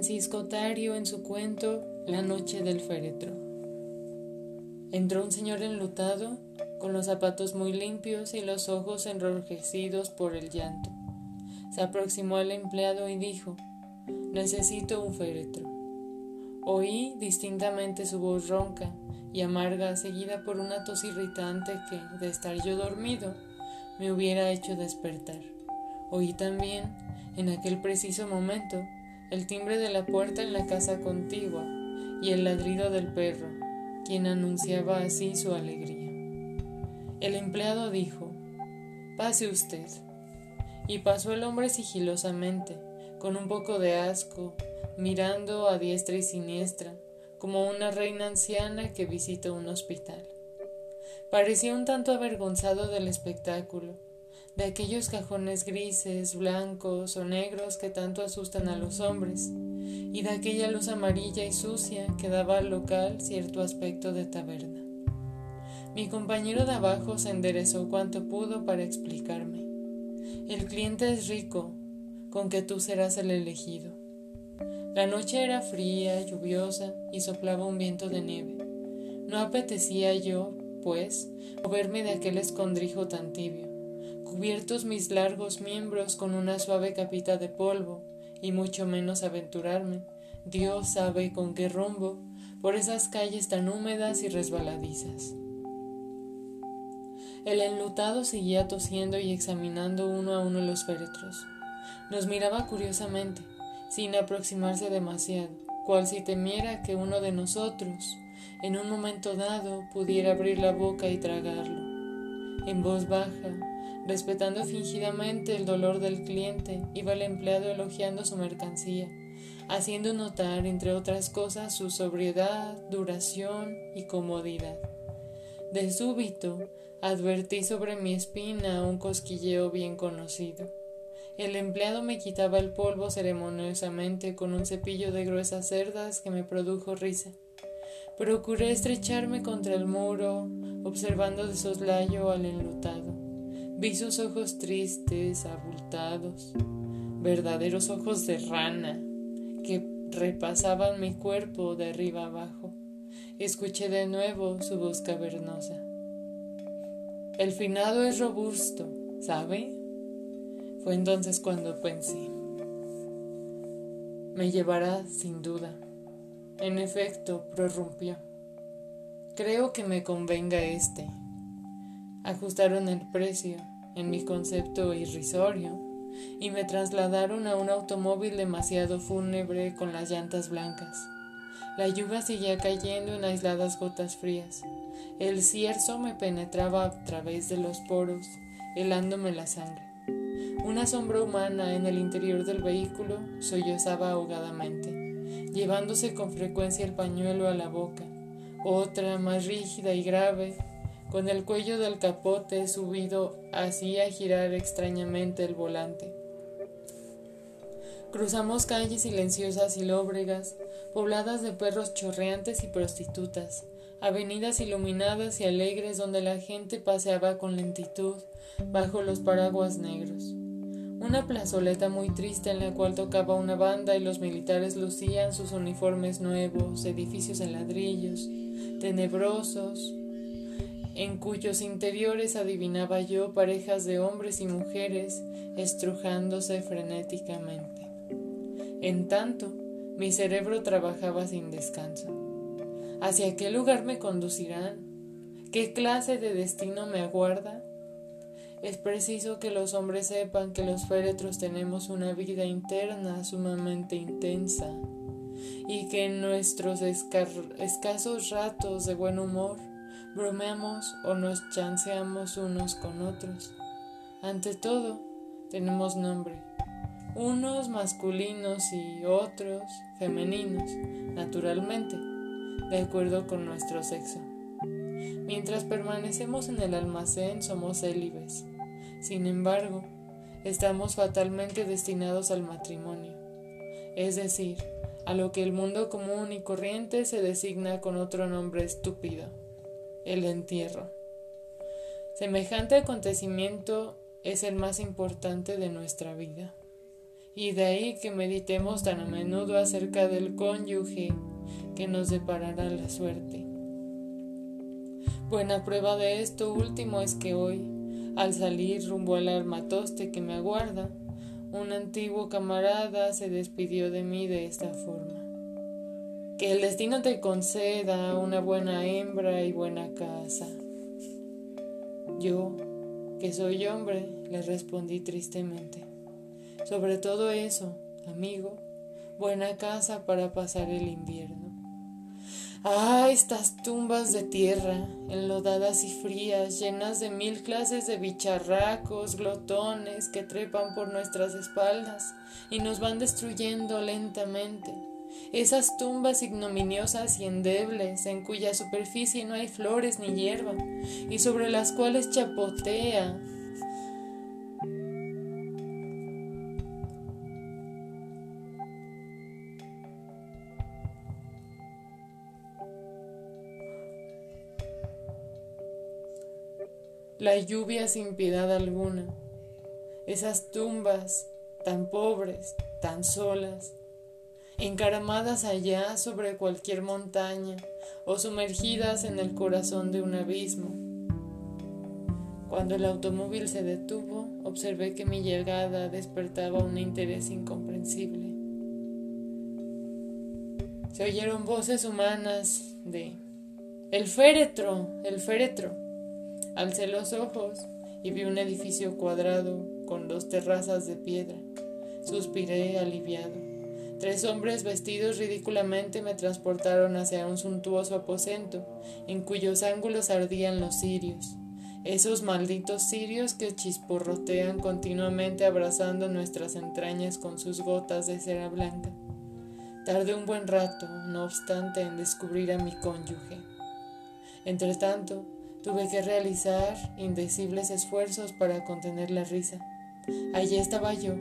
Francisco Tario en su cuento La noche del féretro. Entró un señor enlutado, con los zapatos muy limpios y los ojos enrojecidos por el llanto. Se aproximó al empleado y dijo, Necesito un féretro. Oí distintamente su voz ronca y amarga, seguida por una tos irritante que, de estar yo dormido, me hubiera hecho despertar. Oí también, en aquel preciso momento, el timbre de la puerta en la casa contigua y el ladrido del perro, quien anunciaba así su alegría. El empleado dijo, Pase usted. Y pasó el hombre sigilosamente, con un poco de asco, mirando a diestra y siniestra, como una reina anciana que visita un hospital. Parecía un tanto avergonzado del espectáculo, de aquellos cajones grises, blancos o negros que tanto asustan a los hombres, y de aquella luz amarilla y sucia que daba al local cierto aspecto de taberna. Mi compañero de abajo se enderezó cuanto pudo para explicarme. El cliente es rico, con que tú serás el elegido. La noche era fría, lluviosa y soplaba un viento de nieve. No apetecía yo, pues, moverme de aquel escondrijo tan tibio cubiertos mis largos miembros con una suave capita de polvo, y mucho menos aventurarme, Dios sabe con qué rumbo, por esas calles tan húmedas y resbaladizas. El enlutado seguía tosiendo y examinando uno a uno los féretros. Nos miraba curiosamente, sin aproximarse demasiado, cual si temiera que uno de nosotros, en un momento dado, pudiera abrir la boca y tragarlo. En voz baja, Respetando fingidamente el dolor del cliente, iba el empleado elogiando su mercancía, haciendo notar, entre otras cosas, su sobriedad, duración y comodidad. De súbito, advertí sobre mi espina un cosquilleo bien conocido. El empleado me quitaba el polvo ceremoniosamente con un cepillo de gruesas cerdas que me produjo risa. Procuré estrecharme contra el muro, observando de soslayo al enlutado. Vi sus ojos tristes, abultados, verdaderos ojos de rana que repasaban mi cuerpo de arriba abajo. Escuché de nuevo su voz cavernosa. El finado es robusto, ¿sabe? Fue entonces cuando pensé. Me llevará sin duda. En efecto, prorrumpió. Creo que me convenga este. Ajustaron el precio en mi concepto irrisorio, y me trasladaron a un automóvil demasiado fúnebre con las llantas blancas. La lluvia seguía cayendo en aisladas gotas frías. El cierzo me penetraba a través de los poros, helándome la sangre. Una sombra humana en el interior del vehículo sollozaba ahogadamente, llevándose con frecuencia el pañuelo a la boca. Otra, más rígida y grave, con el cuello del capote subido hacía girar extrañamente el volante. Cruzamos calles silenciosas y lóbregas, pobladas de perros chorreantes y prostitutas, avenidas iluminadas y alegres donde la gente paseaba con lentitud bajo los paraguas negros. Una plazoleta muy triste en la cual tocaba una banda y los militares lucían sus uniformes nuevos, edificios en ladrillos, tenebrosos, en cuyos interiores adivinaba yo parejas de hombres y mujeres estrujándose frenéticamente. En tanto, mi cerebro trabajaba sin descanso. ¿Hacia qué lugar me conducirán? ¿Qué clase de destino me aguarda? Es preciso que los hombres sepan que los féretros tenemos una vida interna sumamente intensa y que en nuestros escasos ratos de buen humor bromeamos o nos chanceamos unos con otros. Ante todo, tenemos nombre, unos masculinos y otros femeninos, naturalmente, de acuerdo con nuestro sexo. Mientras permanecemos en el almacén somos célibes. Sin embargo, estamos fatalmente destinados al matrimonio, es decir, a lo que el mundo común y corriente se designa con otro nombre estúpido el entierro. Semejante acontecimiento es el más importante de nuestra vida y de ahí que meditemos tan a menudo acerca del cónyuge que nos deparará la suerte. Buena prueba de esto último es que hoy, al salir rumbo al armatoste que me aguarda, un antiguo camarada se despidió de mí de esta forma. Que el destino te conceda una buena hembra y buena casa. Yo, que soy hombre, le respondí tristemente. Sobre todo eso, amigo, buena casa para pasar el invierno. Ah, estas tumbas de tierra, enlodadas y frías, llenas de mil clases de bicharracos, glotones que trepan por nuestras espaldas y nos van destruyendo lentamente. Esas tumbas ignominiosas y endebles, en cuya superficie no hay flores ni hierba, y sobre las cuales chapotea. La lluvia sin piedad alguna, esas tumbas tan pobres, tan solas, encaramadas allá sobre cualquier montaña o sumergidas en el corazón de un abismo. Cuando el automóvil se detuvo, observé que mi llegada despertaba un interés incomprensible. Se oyeron voces humanas de El féretro, el féretro. Alcé los ojos y vi un edificio cuadrado con dos terrazas de piedra. Suspiré aliviado. Tres hombres vestidos ridículamente me transportaron hacia un suntuoso aposento, en cuyos ángulos ardían los cirios. Esos malditos cirios que chisporrotean continuamente abrazando nuestras entrañas con sus gotas de cera blanca. Tardé un buen rato, no obstante, en descubrir a mi cónyuge. Entretanto, Tuve que realizar indecibles esfuerzos para contener la risa. Allí estaba yo,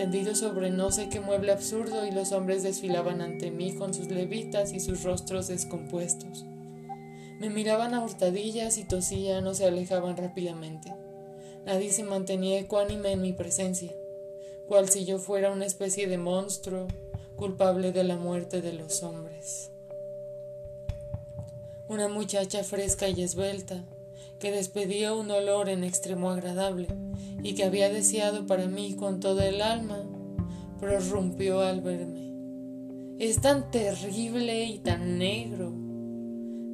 tendido sobre no sé qué mueble absurdo y los hombres desfilaban ante mí con sus levitas y sus rostros descompuestos. Me miraban a hurtadillas y tosían o se alejaban rápidamente. Nadie se mantenía ecuánime en mi presencia, cual si yo fuera una especie de monstruo culpable de la muerte de los hombres una muchacha fresca y esbelta, que despedía un olor en extremo agradable y que había deseado para mí con todo el alma, prorrumpió al verme. Es tan terrible y tan negro.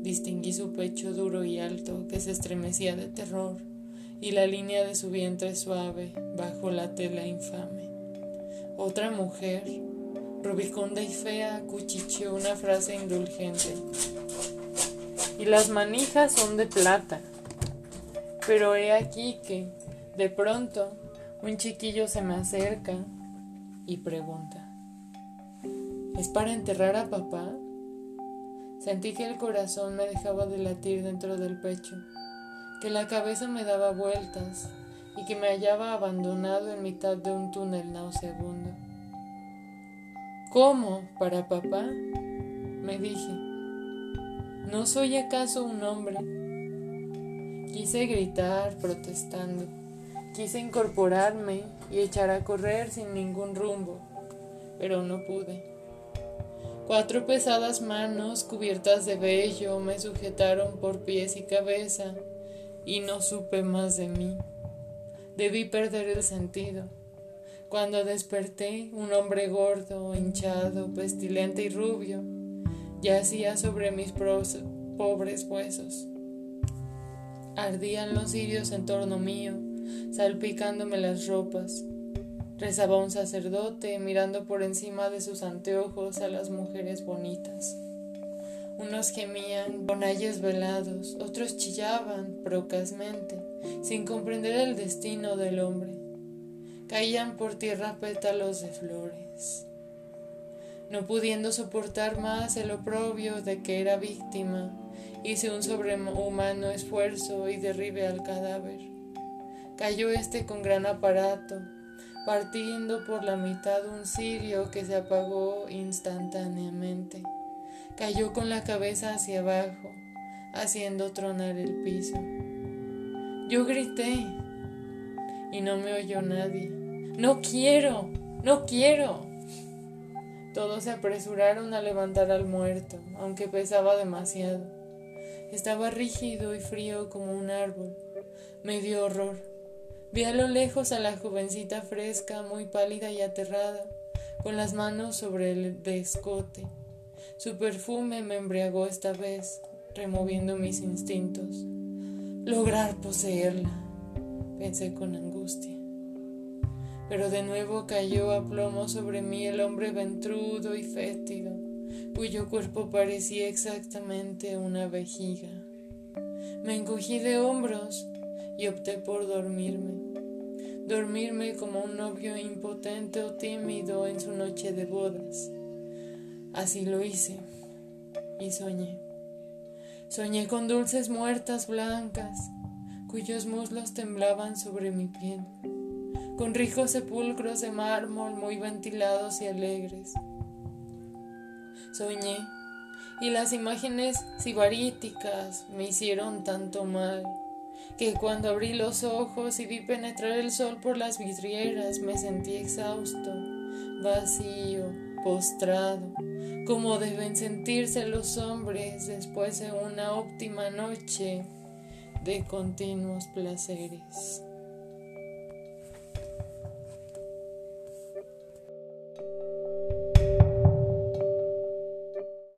Distinguí su pecho duro y alto que se estremecía de terror y la línea de su vientre suave bajo la tela infame. Otra mujer, rubicunda y fea, cuchicheó una frase indulgente y las manijas son de plata. Pero he aquí que, de pronto, un chiquillo se me acerca y pregunta, ¿es para enterrar a papá? Sentí que el corazón me dejaba de latir dentro del pecho, que la cabeza me daba vueltas y que me hallaba abandonado en mitad de un túnel nauseabundo. ¿Cómo? ¿Para papá? me dije. ¿No soy acaso un hombre? Quise gritar protestando. Quise incorporarme y echar a correr sin ningún rumbo, pero no pude. Cuatro pesadas manos cubiertas de vello me sujetaron por pies y cabeza y no supe más de mí. Debí perder el sentido. Cuando desperté, un hombre gordo, hinchado, pestilente y rubio yacía sobre mis pobres huesos. Ardían los cirios en torno mío, salpicándome las ropas. Rezaba un sacerdote mirando por encima de sus anteojos a las mujeres bonitas. Unos gemían con ayes velados, otros chillaban procazmente, sin comprender el destino del hombre. Caían por tierra pétalos de flores no pudiendo soportar más el oprobio de que era víctima, hice un sobrehumano esfuerzo y derribe al cadáver. Cayó este con gran aparato, partiendo por la mitad un cirio que se apagó instantáneamente. Cayó con la cabeza hacia abajo, haciendo tronar el piso. Yo grité y no me oyó nadie. No quiero, No quiero. Todos se apresuraron a levantar al muerto, aunque pesaba demasiado. Estaba rígido y frío como un árbol. Me dio horror. Vi a lo lejos a la jovencita fresca, muy pálida y aterrada, con las manos sobre el descote. Su perfume me embriagó esta vez, removiendo mis instintos. Lograr poseerla, pensé con angustia. Pero de nuevo cayó a plomo sobre mí el hombre ventrudo y fétido, cuyo cuerpo parecía exactamente una vejiga. Me encogí de hombros y opté por dormirme. Dormirme como un novio impotente o tímido en su noche de bodas. Así lo hice y soñé. Soñé con dulces muertas blancas, cuyos muslos temblaban sobre mi piel, con ricos sepulcros de mármol muy ventilados y alegres. Soñé, y las imágenes sibaríticas me hicieron tanto mal, que cuando abrí los ojos y vi penetrar el sol por las vidrieras me sentí exhausto, vacío, postrado como deben sentirse los hombres después de una óptima noche de continuos placeres.